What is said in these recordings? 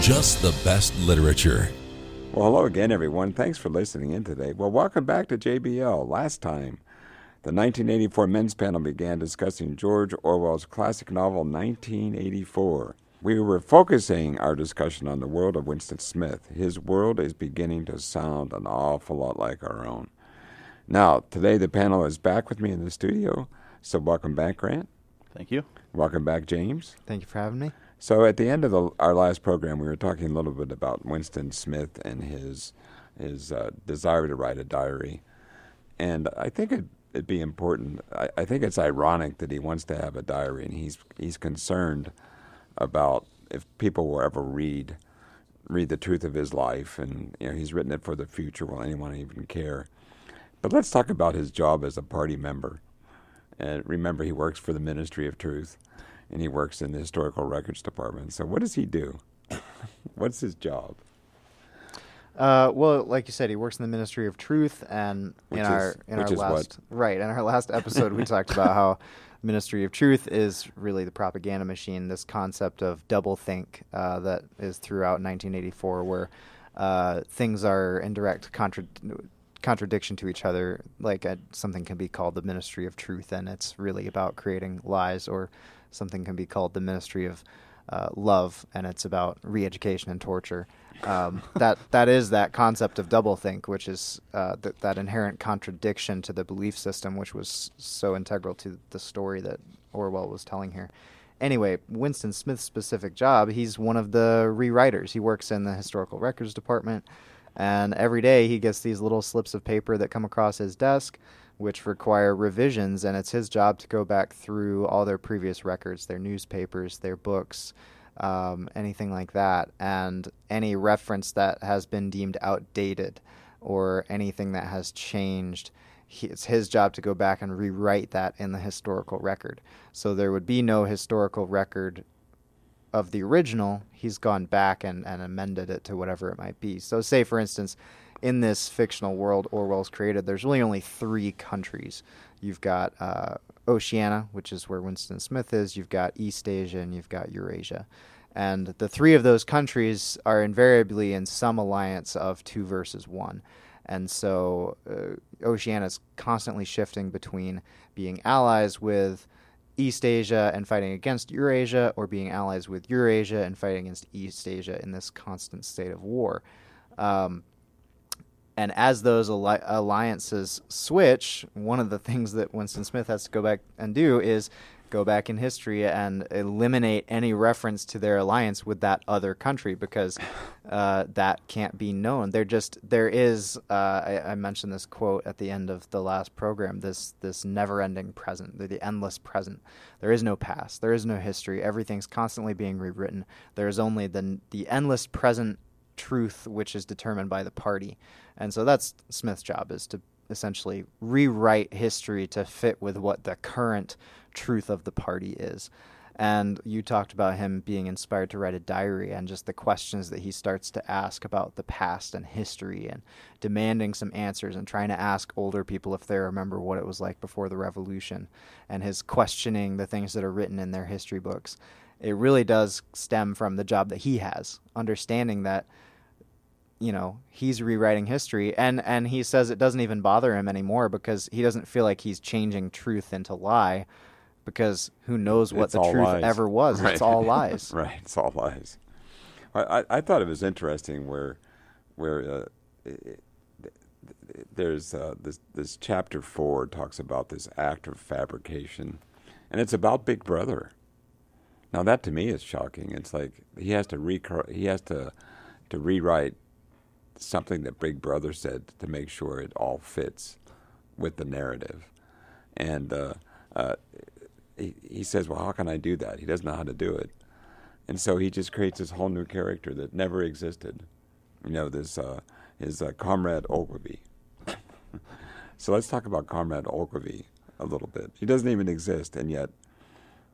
Just the Best Literature. Well, hello again, everyone. Thanks for listening in today. Well, welcome back to JBL. Last time, the 1984 men's panel began discussing George Orwell's classic novel 1984. We were focusing our discussion on the world of Winston Smith. His world is beginning to sound an awful lot like our own. Now, today the panel is back with me in the studio. So, welcome back, Grant. Thank you. Welcome back, James. Thank you for having me. So at the end of the, our last program, we were talking a little bit about Winston Smith and his his uh, desire to write a diary, and I think it, it'd be important. I, I think it's ironic that he wants to have a diary, and he's he's concerned about if people will ever read read the truth of his life, and you know he's written it for the future. Will anyone even care? But let's talk about his job as a party member. And remember, he works for the Ministry of Truth, and he works in the Historical Records Department. So, what does he do? What's his job? Uh, well, like you said, he works in the Ministry of Truth, and Which in is- our in our is what? last right in our last episode, we talked about how Ministry of Truth is really the propaganda machine. This concept of doublethink uh, that is throughout 1984, where uh, things are in direct contra- contradiction to each other. Like uh, something can be called the Ministry of Truth, and it's really about creating lies, or something can be called the Ministry of uh, Love, and it's about re-education and torture. Um, that that is that concept of doublethink, which is uh, th- that inherent contradiction to the belief system, which was so integral to the story that Orwell was telling here. Anyway, Winston Smith's specific job, he's one of the rewriters. He works in the historical records department, and every day he gets these little slips of paper that come across his desk, which require revisions, and it's his job to go back through all their previous records, their newspapers, their books, um, anything like that, and any reference that has been deemed outdated or anything that has changed. He, it's his job to go back and rewrite that in the historical record. So there would be no historical record of the original. He's gone back and, and amended it to whatever it might be. So, say for instance, in this fictional world Orwell's created, there's really only three countries. You've got uh, Oceania, which is where Winston Smith is. You've got Eastasia, and you've got Eurasia. And the three of those countries are invariably in some alliance of two versus one. And so uh, Oceania is constantly shifting between being allies with Eastasia and fighting against Eurasia, or being allies with Eurasia and fighting against Eastasia in this constant state of war. Um, and as those alli- alliances switch, one of the things that Winston Smith has to go back and do is go back in history and eliminate any reference to their alliance with that other country because uh, that can't be known. There just there is. Uh, I, I mentioned this quote at the end of the last program. This this never-ending present, the, the endless present. There is no past. There is no history. Everything's constantly being rewritten. There is only the the endless present truth which is determined by the party. And so that's Smith's job is to essentially rewrite history to fit with what the current truth of the party is. And you talked about him being inspired to write a diary and just the questions that he starts to ask about the past and history and demanding some answers and trying to ask older people if they remember what it was like before the revolution and his questioning the things that are written in their history books. It really does stem from the job that he has, understanding that you know he's rewriting history and and he says it doesn't even bother him anymore because he doesn't feel like he's changing truth into lie because who knows what It's the truth lies. ever was Right. it's all lies right, it's all lies. I, I, thought it was interesting where, where uh, it, there's uh, this this chapter four talks about this act of fabrication, and it's about Big Brother. Now that to me is shocking. It's like he has to recur, he has to to rewrite something that Big Brother said to make sure it all fits with the narrative, and uh, uh, he, he says, "Well, how can I do that?" He doesn't know how to do it, and so he just creates this whole new character that never existed. You know, this uh, his uh, comrade Ogilvy. so let's talk about comrade Ogilvy a little bit. He doesn't even exist, and yet,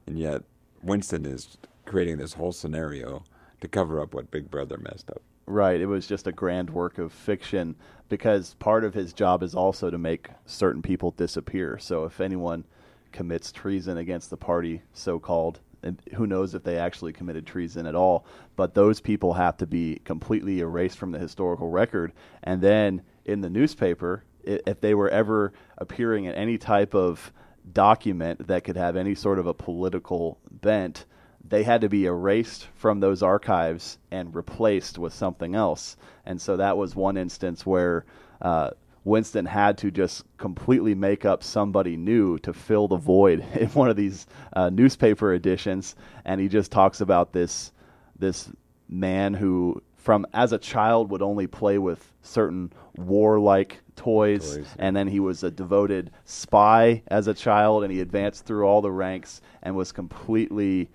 and yet, Winston is creating this whole scenario to cover up what Big Brother messed up. Right. It was just a grand work of fiction because part of his job is also to make certain people disappear. So if anyone commits treason against the party, so called, and who knows if they actually committed treason at all, but those people have to be completely erased from the historical record. And then in the newspaper, if they were ever appearing in any type of document that could have any sort of a political bent, they had to be erased from those archives and replaced with something else. And so that was one instance where uh, Winston had to just completely make up somebody new to fill the void in one of these uh, newspaper editions. And he just talks about this this man who, from as a child, would only play with certain warlike toys, toys and then he was a devoted spy as a child, and he advanced through all the ranks and was completely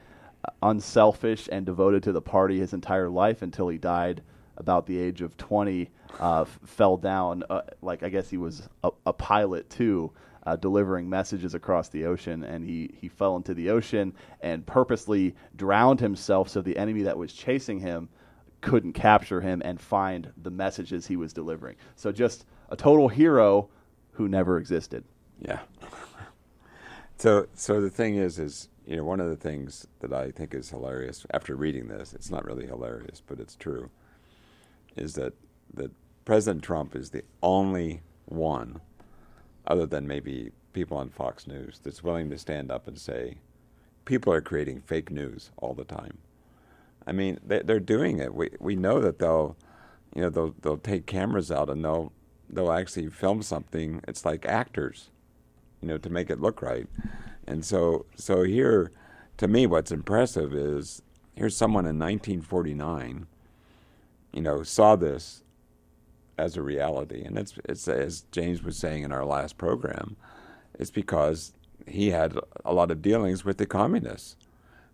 unselfish and devoted to the party his entire life until he died about the age of 20. Uh, f- fell down, uh, like I guess he was a, a pilot too, uh, delivering messages across the ocean, and he, he fell into the ocean and purposely drowned himself so the enemy that was chasing him couldn't capture him and find the messages he was delivering. So just a total hero who never existed. Yeah. so so the thing is is you know, one of the things that I think is hilarious after reading this, it's not really hilarious, but it's true, is that that President Trump is the only one, other than maybe people on Fox News, that's willing to stand up and say, people are creating fake news all the time. I mean, they, they're doing it. We we know that they'll, you know, they'll they'll take cameras out and they'll they'll actually film something. It's like actors, you know, to make it look right. And so, so here, to me, what's impressive is here's someone in 1949, you know, saw this as a reality, and it's it's as James was saying in our last program, it's because he had a lot of dealings with the communists,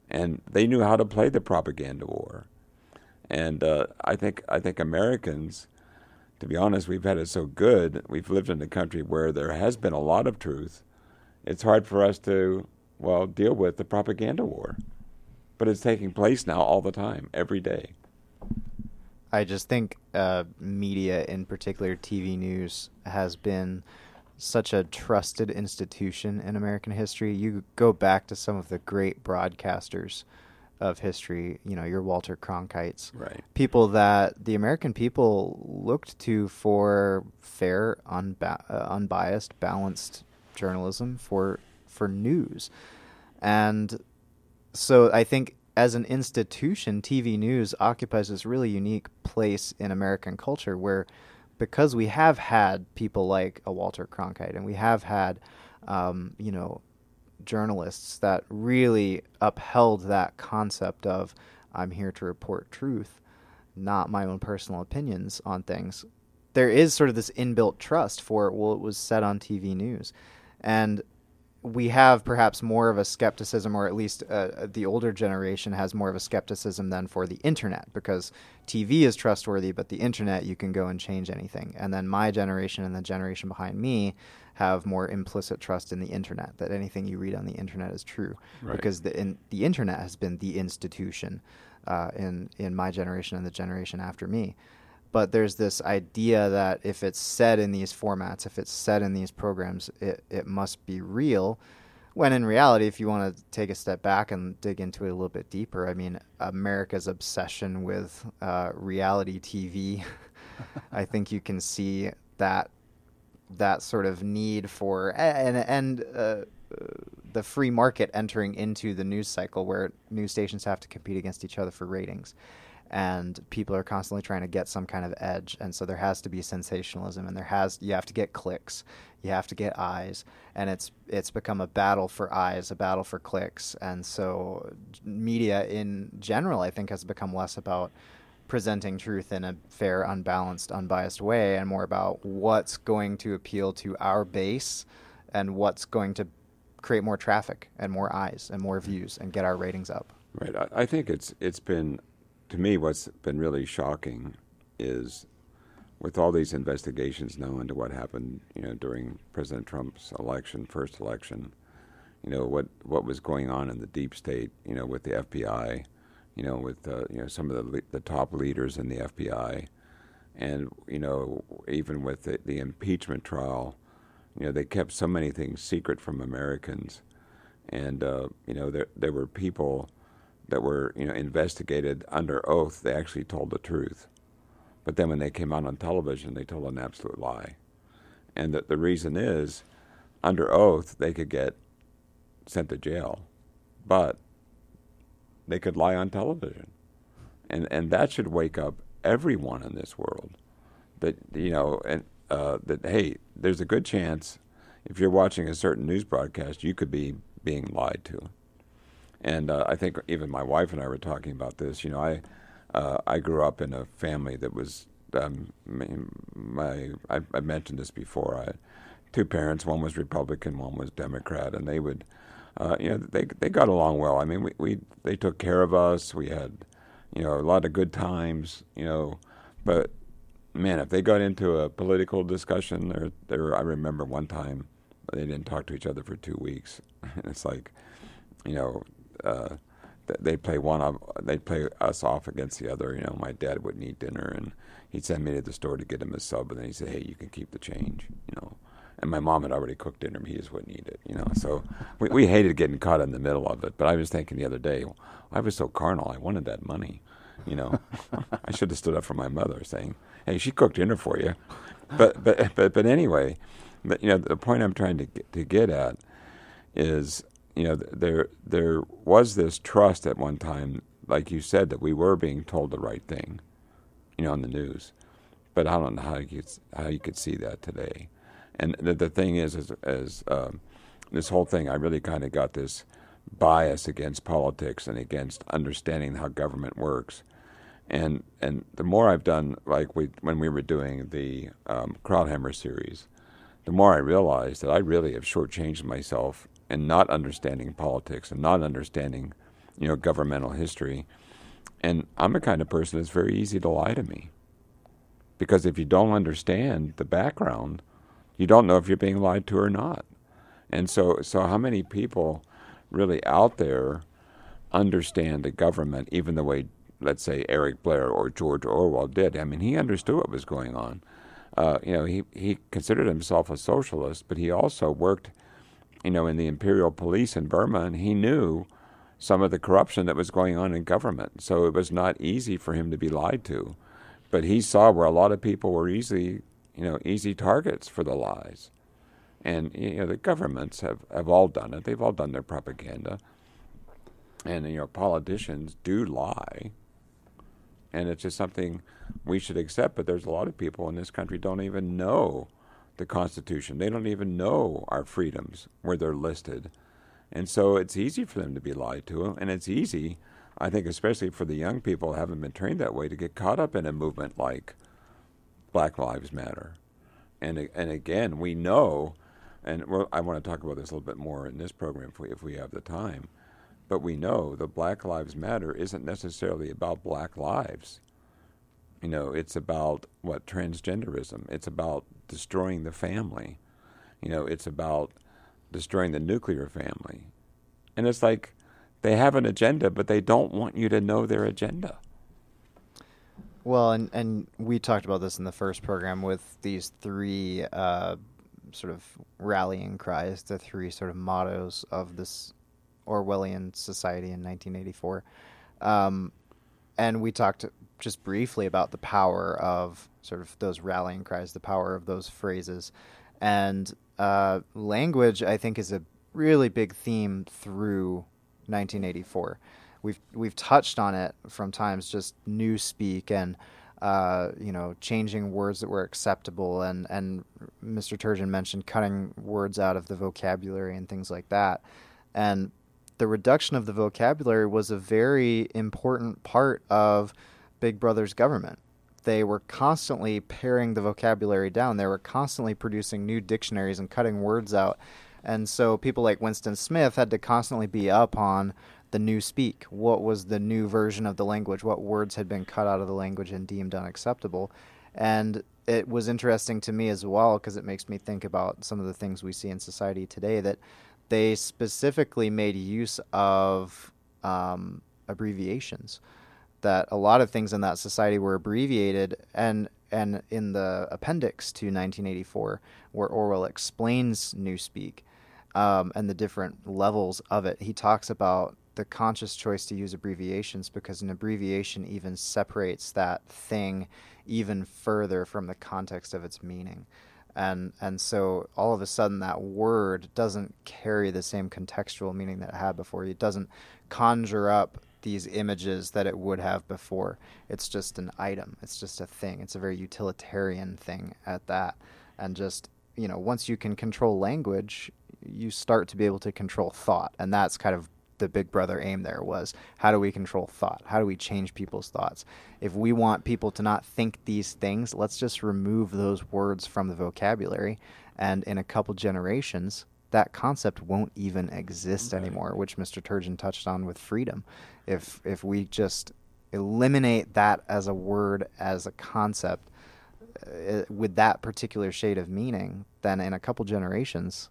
and they knew how to play the propaganda war, and uh, I think I think Americans. To be honest, we've had it so good. We've lived in a country where there has been a lot of truth, it's hard for us to, well, deal with the propaganda war. But it's taking place now all the time, every day. I just think uh, media, in particular TV news, has been such a trusted institution in American history. You go back to some of the great broadcasters of history, you know, your Walter Cronkites, right. people that the American people looked to for fair, unba- uh, unbiased, balanced journalism for for news, and so I think as an institution, TV news occupies this really unique place in American culture where because we have had people like a Walter Cronkite and we have had um, you know journalists that really upheld that concept of I'm here to report truth, not my own personal opinions on things. There is sort of this inbuilt trust for well, it was said on TV news, and we have perhaps more of a skepticism, or at least uh, uh, the older generation has more of a skepticism than for the internet, because TV is trustworthy, but the internet you can go and change anything. And then my generation and the generation behind me have more implicit trust in the internet that anything you read on the internet is true, right. because the in, the internet has been the institution uh, in in my generation and the generation after me but there's this idea that if it's said in these formats, if it's said in these programs, it, it must be real. When in reality, if you want to take a step back and dig into it a little bit deeper, I mean, America's obsession with uh, reality TV, I think you can see that that sort of need for and and uh, the free market entering into the news cycle, where news stations have to compete against each other for ratings and people are constantly trying to get some kind of edge and so there has to be sensationalism and there has you have to get clicks you have to get eyes and it's it's become a battle for eyes a battle for clicks and so media in general i think has become less about presenting truth in a fair unbalanced unbiased way and more about what's going to appeal to our base and what's going to create more traffic and more eyes and more hmm. views and get our ratings up Right. I, I think it's it's been to me what's been really shocking is with all these investigations now into what happened, you know, during President Trump's election, first election, you know, what what was going on in the deep state, you know, with the FBI, you know, with uh, you know some of the the top leaders in the FBI, and you know even with the, the impeachment trial, you know, they kept so many things secret from Americans, and uh, you know there there were people that were you know investigated under oath. They actually told the truth, but then when they came out on television, they told an absolute lie, and that the reason is, under oath they could get sent to jail, but they could lie on television, and and that should wake up everyone in this world, that you know and uh, that hey, there's a good chance if you're watching a certain news broadcast, you could be being lied to. And uh, I think even my wife and I were talking about this. You know, I uh, I grew up in a family that was um, my I, I, mentioned this before. I two parents, one was Republican, one was Democrat, and they would. Uh, you know, they they got along well. I mean, we, we they took care of us. We had, you know, a lot of good times. You know, but man, if they got into a political discussion, there, there. I remember one time they didn't talk to each other for two weeks. it's like, you know, uh, they play one of they play us off against the other. You know, my dad wouldn't eat dinner, and he'd send me to the store to get him a sub, and then he'd say, "Hey, you can keep the change." You know, and my mom had already cooked dinner, and he just wouldn't eat it. You know, so we we hated getting caught in the middle of it. But I was thinking the other day, well, I was so carnal. I wanted that money. You know, I should have stood up for my mother, saying, "Hey, she cooked dinner for you." But but but but anyway, but you know, the point I'm trying to get, to get at is, you know, there there was this trust at one time, like you said, that we were being told the right thing, you know, on the news. But I don't know how you could, how you could see that today. And the, the thing is, is, um, this whole thing, I really kind of got this bias against politics and against understanding how government works. And and the more I've done, like we when we were doing the um, Krauthammer series, the more I realized that I really have shortchanged myself in not understanding politics and not understanding, you know, governmental history. And I'm a kind of person that's very easy to lie to me. Because if you don't understand the background, you don't know if you're being lied to or not. And so so how many people really out there understand the government even the way let's say Eric Blair or George Orwell did. I mean, he understood what was going on uh, you know, he, he considered himself a socialist, but he also worked, you know, in the imperial police in Burma, and he knew some of the corruption that was going on in government. So it was not easy for him to be lied to. But he saw where a lot of people were easily, you know, easy targets for the lies. And you know, the governments have, have all done it. They've all done their propaganda. And you know, politicians do lie and it's just something we should accept. But there's a lot of people in this country don't even know the Constitution. They don't even know our freedoms where they're listed, and so it's easy for them to be lied to, and it's easy, I think, especially for the young people who haven't been trained that way, to get caught up in a movement like Black Lives Matter, and and again, we know, and I want to talk about this a little bit more in this program if we if we have the time but we know the Black Lives Matter isn't necessarily about black lives. You know, it's about what transgenderism. It's about destroying the family. You know, it's about destroying the nuclear family. And it's like they have an agenda, but they don't want you to know their agenda. Well, and and we talked about this in the first program with these three uh, sort of rallying cries, the three sort of mottos of this Orwellian society in 1984. Um, and we talked just briefly about the power of sort of those rallying cries, the power of those phrases. And uh, language, I think, is a really big theme through 1984. We've we've touched on it from times, just Newspeak and uh, you know changing words that were acceptable, and and Mr. Turgeon mentioned cutting words out of the vocabulary and things like that. And the reduction of the vocabulary was a very important part of Big Brother's government. They were constantly paring the vocabulary down. They were constantly producing new dictionaries and cutting words out And so people like Winston Smith had to constantly be up on the Newspeak. What was the new version of the language? What words had been cut out of the language and deemed unacceptable? And it was interesting to me as well because it makes me think about some of the things we see in society today that they specifically made use of um, abbreviations. That a lot of things in that society were abbreviated, and and in the appendix to 1984, where Orwell explains Newspeak um, and the different levels of it, he talks about the conscious choice to use abbreviations because an abbreviation even separates that thing even further from the context of its meaning. And and so all of a sudden that word doesn't carry the same contextual meaning that it had before. It doesn't conjure up these images that it would have before. It's just an item. It's just a thing. It's a very utilitarian thing at that. And just, you know, once you can control language, you start to be able to control thought. And that's kind of the big brother aim there was how do we control thought? How do we change people's thoughts? If we want people to not think these things, let's just remove those words from the vocabulary. And in a couple generations, that concept won't even exist anymore, which Mr. Turgeon touched on with freedom. If if we just eliminate that as a word, as a concept, uh, with that particular shade of meaning, then in a couple generations,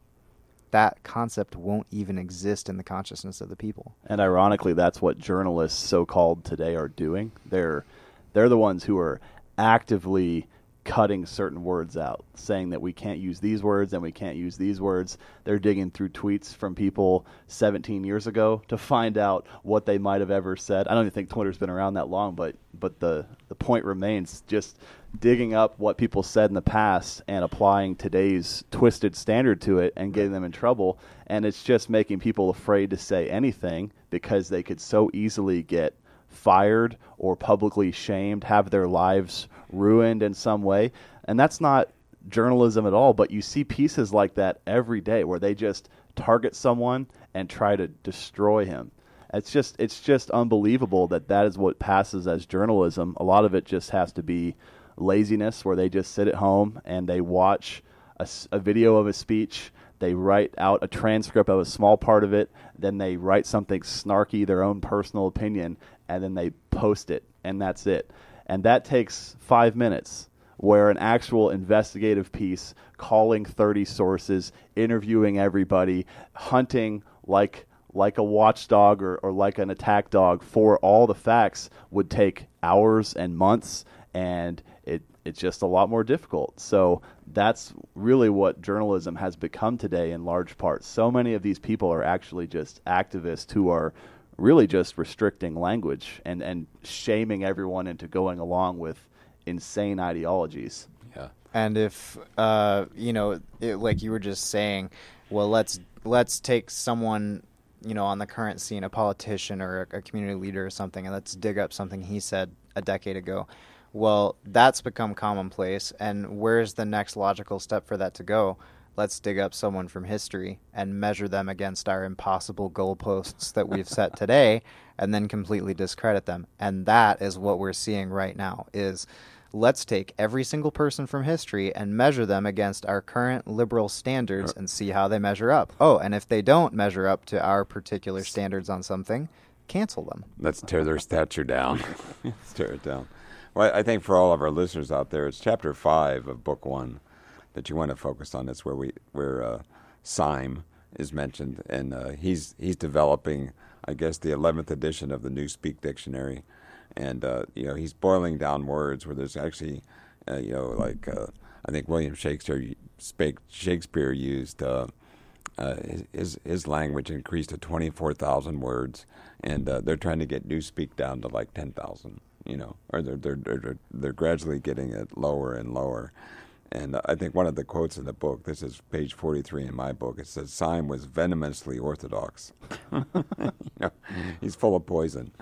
that concept won't even exist in the consciousness of the people. And ironically, that's what journalists, so called today, are doing. They're they're the ones who are actively cutting certain words out, saying that we can't use these words and we can't use these words. They're digging through tweets from people 17 years ago to find out what they might have ever said. I don't even think Twitter's been around that long, but but the the point remains just digging up what people said in the past and applying today's twisted standard to it and getting them in trouble and it's just making people afraid to say anything because they could so easily get fired or publicly shamed, have their lives ruined in some way. And that's not journalism at all, but you see pieces like that every day where they just target someone and try to destroy him. It's just it's just unbelievable that that is what passes as journalism. A lot of it just has to be laziness where they just sit at home and they watch a, a video of a speech they write out a transcript of a small part of it, then they write something snarky, their own personal opinion, and then they post it, and that's it. And that takes five minutes. Where an actual investigative piece, calling 30 sources, interviewing everybody, hunting like like a watchdog or, or like an attack dog for all the facts would take hours and months and it's just a lot more difficult. So that's really what journalism has become today in large part. So many of these people are actually just activists who are really just restricting language and, and shaming everyone into going along with insane ideologies. Yeah. And if uh, you know, it, like you were just saying, well, let's let's take someone you know on the current scene, a politician or a, a community leader or something, and let's dig up something he said a decade ago. Well, that's become commonplace, and where's the next logical step for that to go? let's dig up someone from history and measure them against our impossible goalposts that we've set today and then completely discredit them. And that is what we're seeing right now is let's take every single person from history and measure them against our current liberal standards uh. and see how they measure up. Oh and if they don't measure up to our particular standards on something cancel them. Let's tear their stature down. Let's tear it down well i think for all of our listeners out there it's chapter 5 of book 1 that you want to focus on. That's where we where uh, Syme is mentioned, and uh, he's he's developing, I guess, the eleventh edition of the Newspeak Dictionary, and uh, you know he's boiling down words where there's actually, uh, you know, like uh, I think William Shakespeare Shakespeare used. Uh, uh, his his language increased to twenty four thousand words, and uh, they're trying to get Newspeak down to like ten thousand. You know, or they're, they're they're they're gradually getting it lower and lower. And I think one of the quotes in the book, this is page 43 in my book, it says, Syme was venomously orthodox. you know, he's full of poison.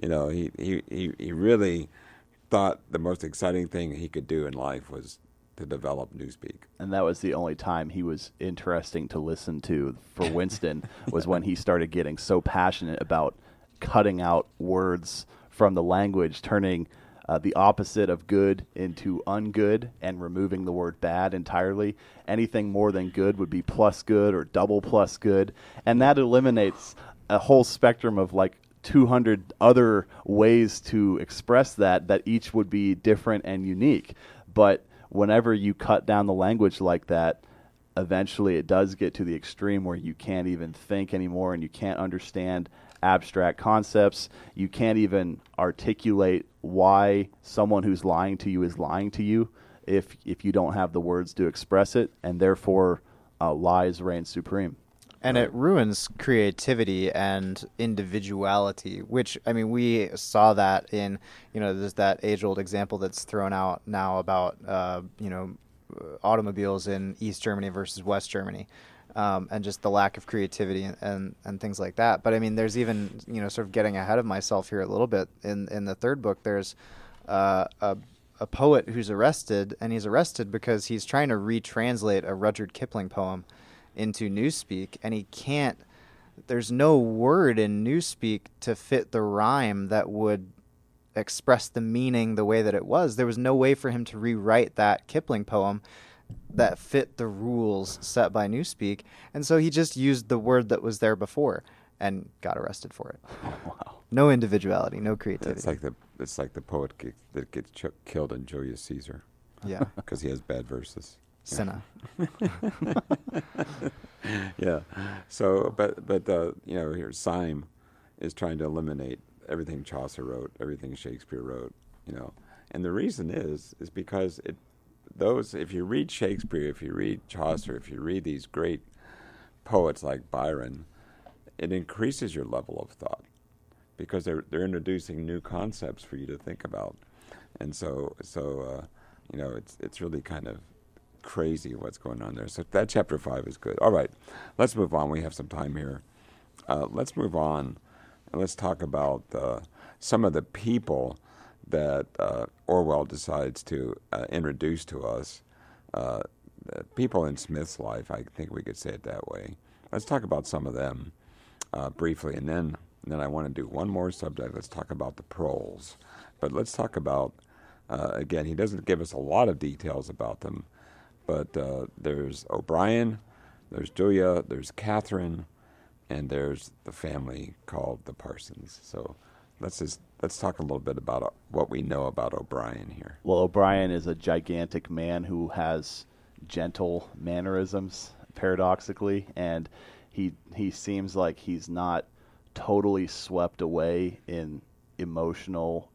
You know, he, he, he, he really thought the most exciting thing he could do in life was to develop Newspeak. And that was the only time he was interesting to listen to for Winston was when he started getting so passionate about cutting out words from the language, turning uh, the opposite of good into ungood and removing the word bad entirely. Anything more than good would be plus good or double plus good. And that eliminates a whole spectrum of like 200 other ways to express that, that each would be different and unique. But whenever you cut down the language like that, eventually it does get to the extreme where you can't even think anymore and you can't understand abstract concepts. You can't even articulate why someone who's lying to you is lying to you if if you don't have the words to express it, and therefore uh, lies reign supreme. And it ruins creativity and individuality, which I mean, we saw that in you know there's that age-old example that's thrown out now about uh, you know automobiles in East Germany versus West Germany um, and just the lack of creativity and, and, and things like that. But I mean, there's even you know sort of getting ahead of myself here a little bit. In in the third book, there's uh, a a poet who's arrested, and he's arrested because he's trying to retranslate a Rudyard Kipling poem into Newspeak, and he can't. There's no word in Newspeak to fit the rhyme that would express the meaning the way that it was. There was no way for him to rewrite that Kipling poem that fit the rules set by Newspeak, and so he just used the word that was there before and got arrested for it. wow. No individuality, no creativity. It's like the it's like the poet ge- that gets ch- killed in Julius Caesar yeah, because he has bad verses. Cinna. yeah. So, but but uh, you know, here Syme is trying to eliminate everything Chaucer wrote, everything Shakespeare wrote. You know, and the reason is is because it those if you read Shakespeare, if you read Chaucer, if you read these great poets like Byron, it increases your level of thought because they're they're introducing new concepts for you to think about, and so so uh, you know it's it's really kind of crazy what's going on there. So that chapter five is good. All right, let's move on. We have some time here. Uh, let's move on and let's talk about uh, some of the people that uh, Orwell decides to uh, introduce to us. Uh, people in Smith's life, I think we could say it that way. Let's talk about some of them uh, briefly, and then and then I want to do one more subject. Let's talk about the proles, but let's talk about uh, again. He doesn't give us a lot of details about them, but uh, there's O'Brien, there's Julia, there's Catherine, and there's the family called the Parsons. So let's just let's talk a little bit about uh, what we know about O'Brien here. Well, O'Brien is a gigantic man who has gentle mannerisms, paradoxically, and he he seems like he's not totally swept away in emotional,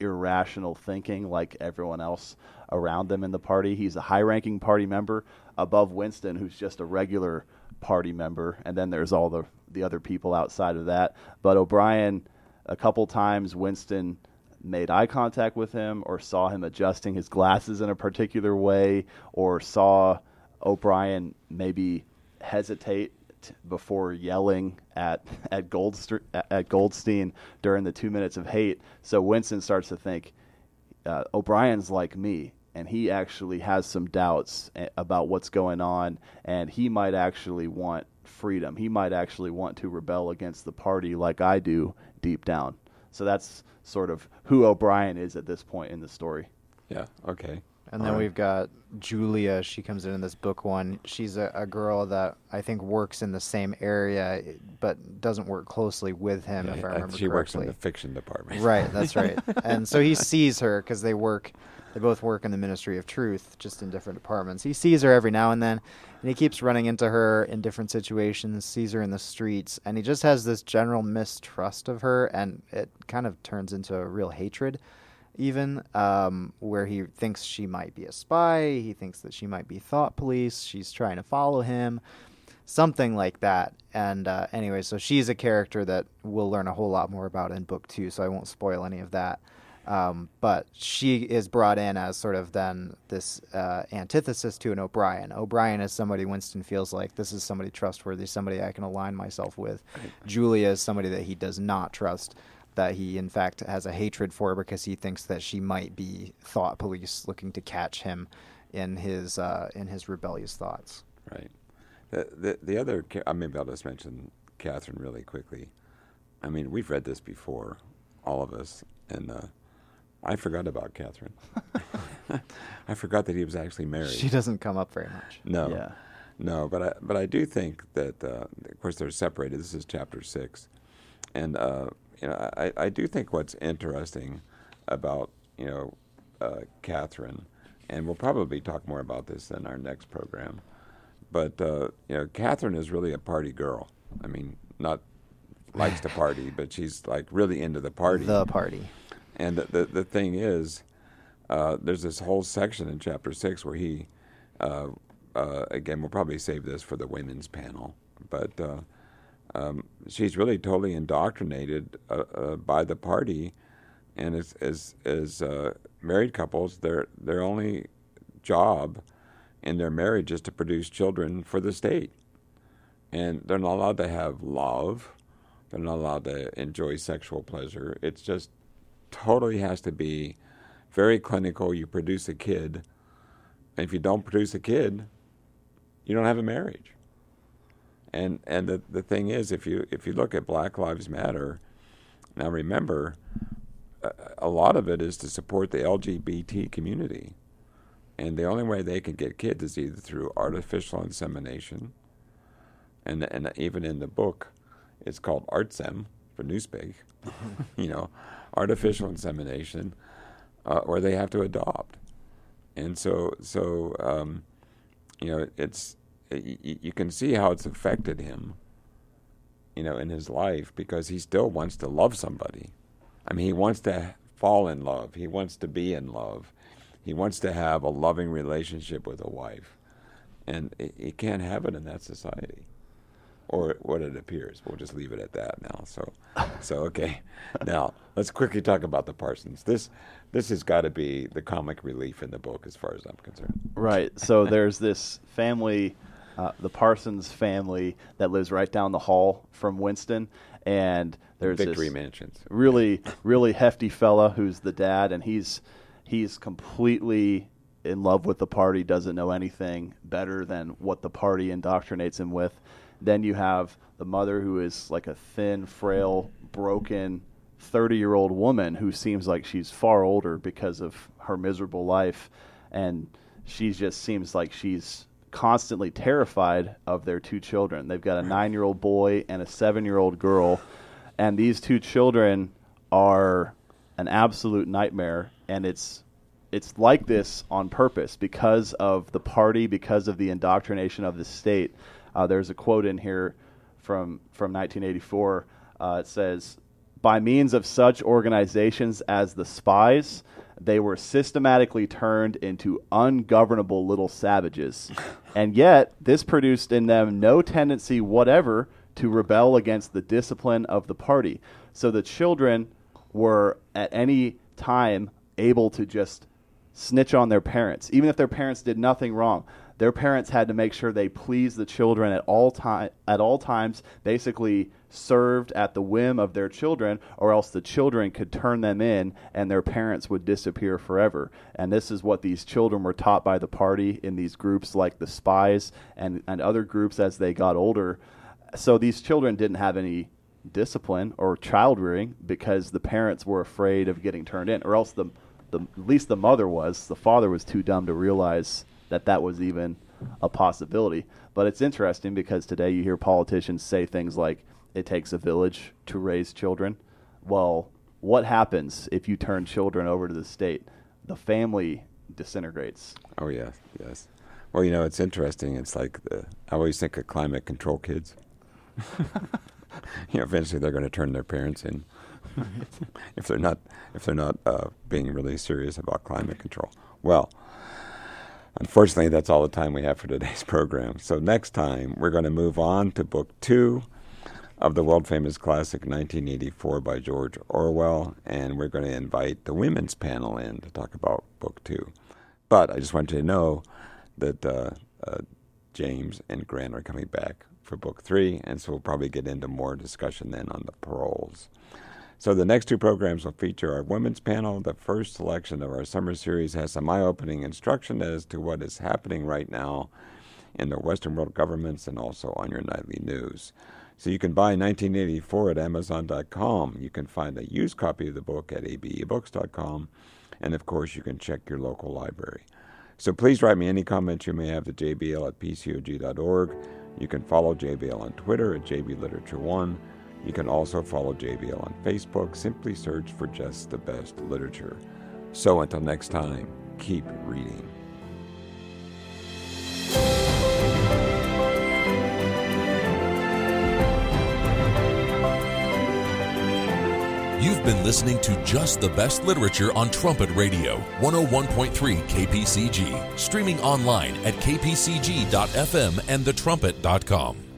irrational thinking like everyone else around them in the party. He's a high-ranking party member above Winston, who's just a regular party member, and then there's all the the other people outside of that. But O'Brien, a couple times, Winston made eye contact with him or saw him adjusting his glasses in a particular way or saw O'Brien maybe hesitate before yelling at at, at Goldstein during the two minutes of hate. So Winston starts to think uh, O'Brien's like me, and he actually has some doubts a- about what's going on, and he might actually want freedom. He might actually want to rebel against the party like I do deep down. So that's sort of who O'Brien is at this point in the story. Yeah. Okay. And then All right. we've got Julia. She comes in in this book one. She's a, a girl that I think works in the same area, but doesn't work closely with him, if I remember she works in the fiction department. Right, that's right. and so he sees her because they work, they both work in the Ministry of Truth, just in different departments. He sees her every now and then, and he keeps running into her in different situations, sees her in the streets, and he just has this general mistrust of her, and it kind of turns into a real hatred, even, um, where he thinks she might be a spy, he thinks that she might be thought police, she's trying to follow him something like that. And uh, anyway, so she's a character that we'll learn a whole lot more about in book two, so I won't spoil any of that. Um, but she is brought in as sort of then this uh, antithesis to an O'Brien. O'Brien is somebody Winston feels like this is somebody trustworthy, somebody I can align myself with. Julia is somebody that he does not trust, that he in fact has a hatred for because he thinks that she might be thought police looking to catch him in his uh, in his rebellious thoughts. Right. The the the other I maybe I'll just mention Catherine really quickly. I mean, we've read this before, all of us, and uh, I forgot about Catherine. I forgot that he was actually married. She doesn't come up very much. No, Yeah. no, but I but I do think that uh, of course they're separated. This is chapter six, and uh, you know I, I do think what's interesting about you know uh, Catherine, and we'll probably talk more about this in our next program, but uh, you know Catherine is really a party girl. I mean, not likes to party, but she's like really into the party. The party. And the the, the thing is, uh, there's this whole section in chapter six where he, uh, uh, again, we'll probably save this for the women's panel, but uh, um, she's really totally indoctrinated uh, uh, by the party, and as as as married couples, their their only job in their marriage is to produce children for the state, and they're not allowed to have love. They're not allowed to enjoy sexual pleasure. It's just totally has to be very clinical. You produce a kid, and if you don't produce a kid, you don't have a marriage. And and the the thing is, if you if you look at Black Lives Matter, now remember, a, a lot of it is to support the LGBT community, and the only way they can get kids is either through artificial insemination. And and even in the book, it's called ArtSem for Newspeak. you know, artificial insemination, uh, or they have to adopt. And so, so um, you know, it's you can see how it's affected him. You know, in his life because he still wants to love somebody. I mean, he wants to fall in love. He wants to be in love. He wants to have a loving relationship with a wife, and he can't have it in that society or what it appears. We'll just leave it at that now. So, so okay. Now let's quickly talk about the Parsons. This this has got to be the comic relief in the book, as far as I'm concerned. Right. So there's this family, uh, the Parsons family, that lives right down the hall from Winston, and there's Victory this Mansions. really, really hefty fella who's the dad, and he's he's completely in love with the party, doesn't know anything better than what the party indoctrinates him with. Then you have the mother who is like a thin, frail, broken 30 year old woman who seems like she's far older because of her miserable life. And she just seems like she's constantly terrified of their two children. They've got a nine year old boy and a seven year old girl. And these two children are an absolute nightmare. And it's it's like this on purpose because of the party, because of the indoctrination of the state. Uh, there's a quote in here from from 1984. Uh, it says, "By means of such organizations as the spies, they were systematically turned into ungovernable little savages, and yet this produced in them no tendency whatever to rebel against the discipline of the party. So the children were at any time able to just snitch on their parents, even if their parents did nothing wrong. Their parents had to make sure they pleased the children at all time at all times, basically served at the whim of their children, or else the children could turn them in and their parents would disappear forever. And this is what these children were taught by the party in these groups like the spies and, and other groups as they got older. So these children didn't have any discipline or child rearing because the parents were afraid of getting turned in, or else the, the at least the mother was. The father was too dumb to realize that that was even a possibility. But it's interesting because today you hear politicians say things like it takes a village to raise children. Well, what happens if you turn children over to the state? The family disintegrates. Oh yes, yes. Well, you know, it's interesting. It's like the, I always think of climate control kids. you know, eventually they're going to turn their parents in if they're not if they're not uh, being really serious about climate control. Well, unfortunately, that's all the time we have for today's program. So next time we're going to move on to book two of the world famous classic 1984 by George Orwell, and we're going to invite the women's panel in to talk about book two. But I just want you to know that uh, uh, James and Grant are coming back for book three, and so we'll probably get into more discussion then on the proles. So the next two programs will feature our women's panel. The first selection of our summer series has some eye-opening instruction as to what is happening right now in the Western world governments and also on your nightly news. So you can buy 1984 at Amazon.com. You can find a used copy of the book at abebooks.com. And of course, you can check your local library. So please write me any comments you may have to jbl at pcog.org. You can follow JBL on Twitter at jbliterature1. You can also follow JBL on Facebook. Simply search for just the best literature. So until next time, keep reading. You've been listening to Just the Best Literature on Trumpet Radio, 101.3 KPCG, streaming online at kpcg.fm and thetrumpet.com.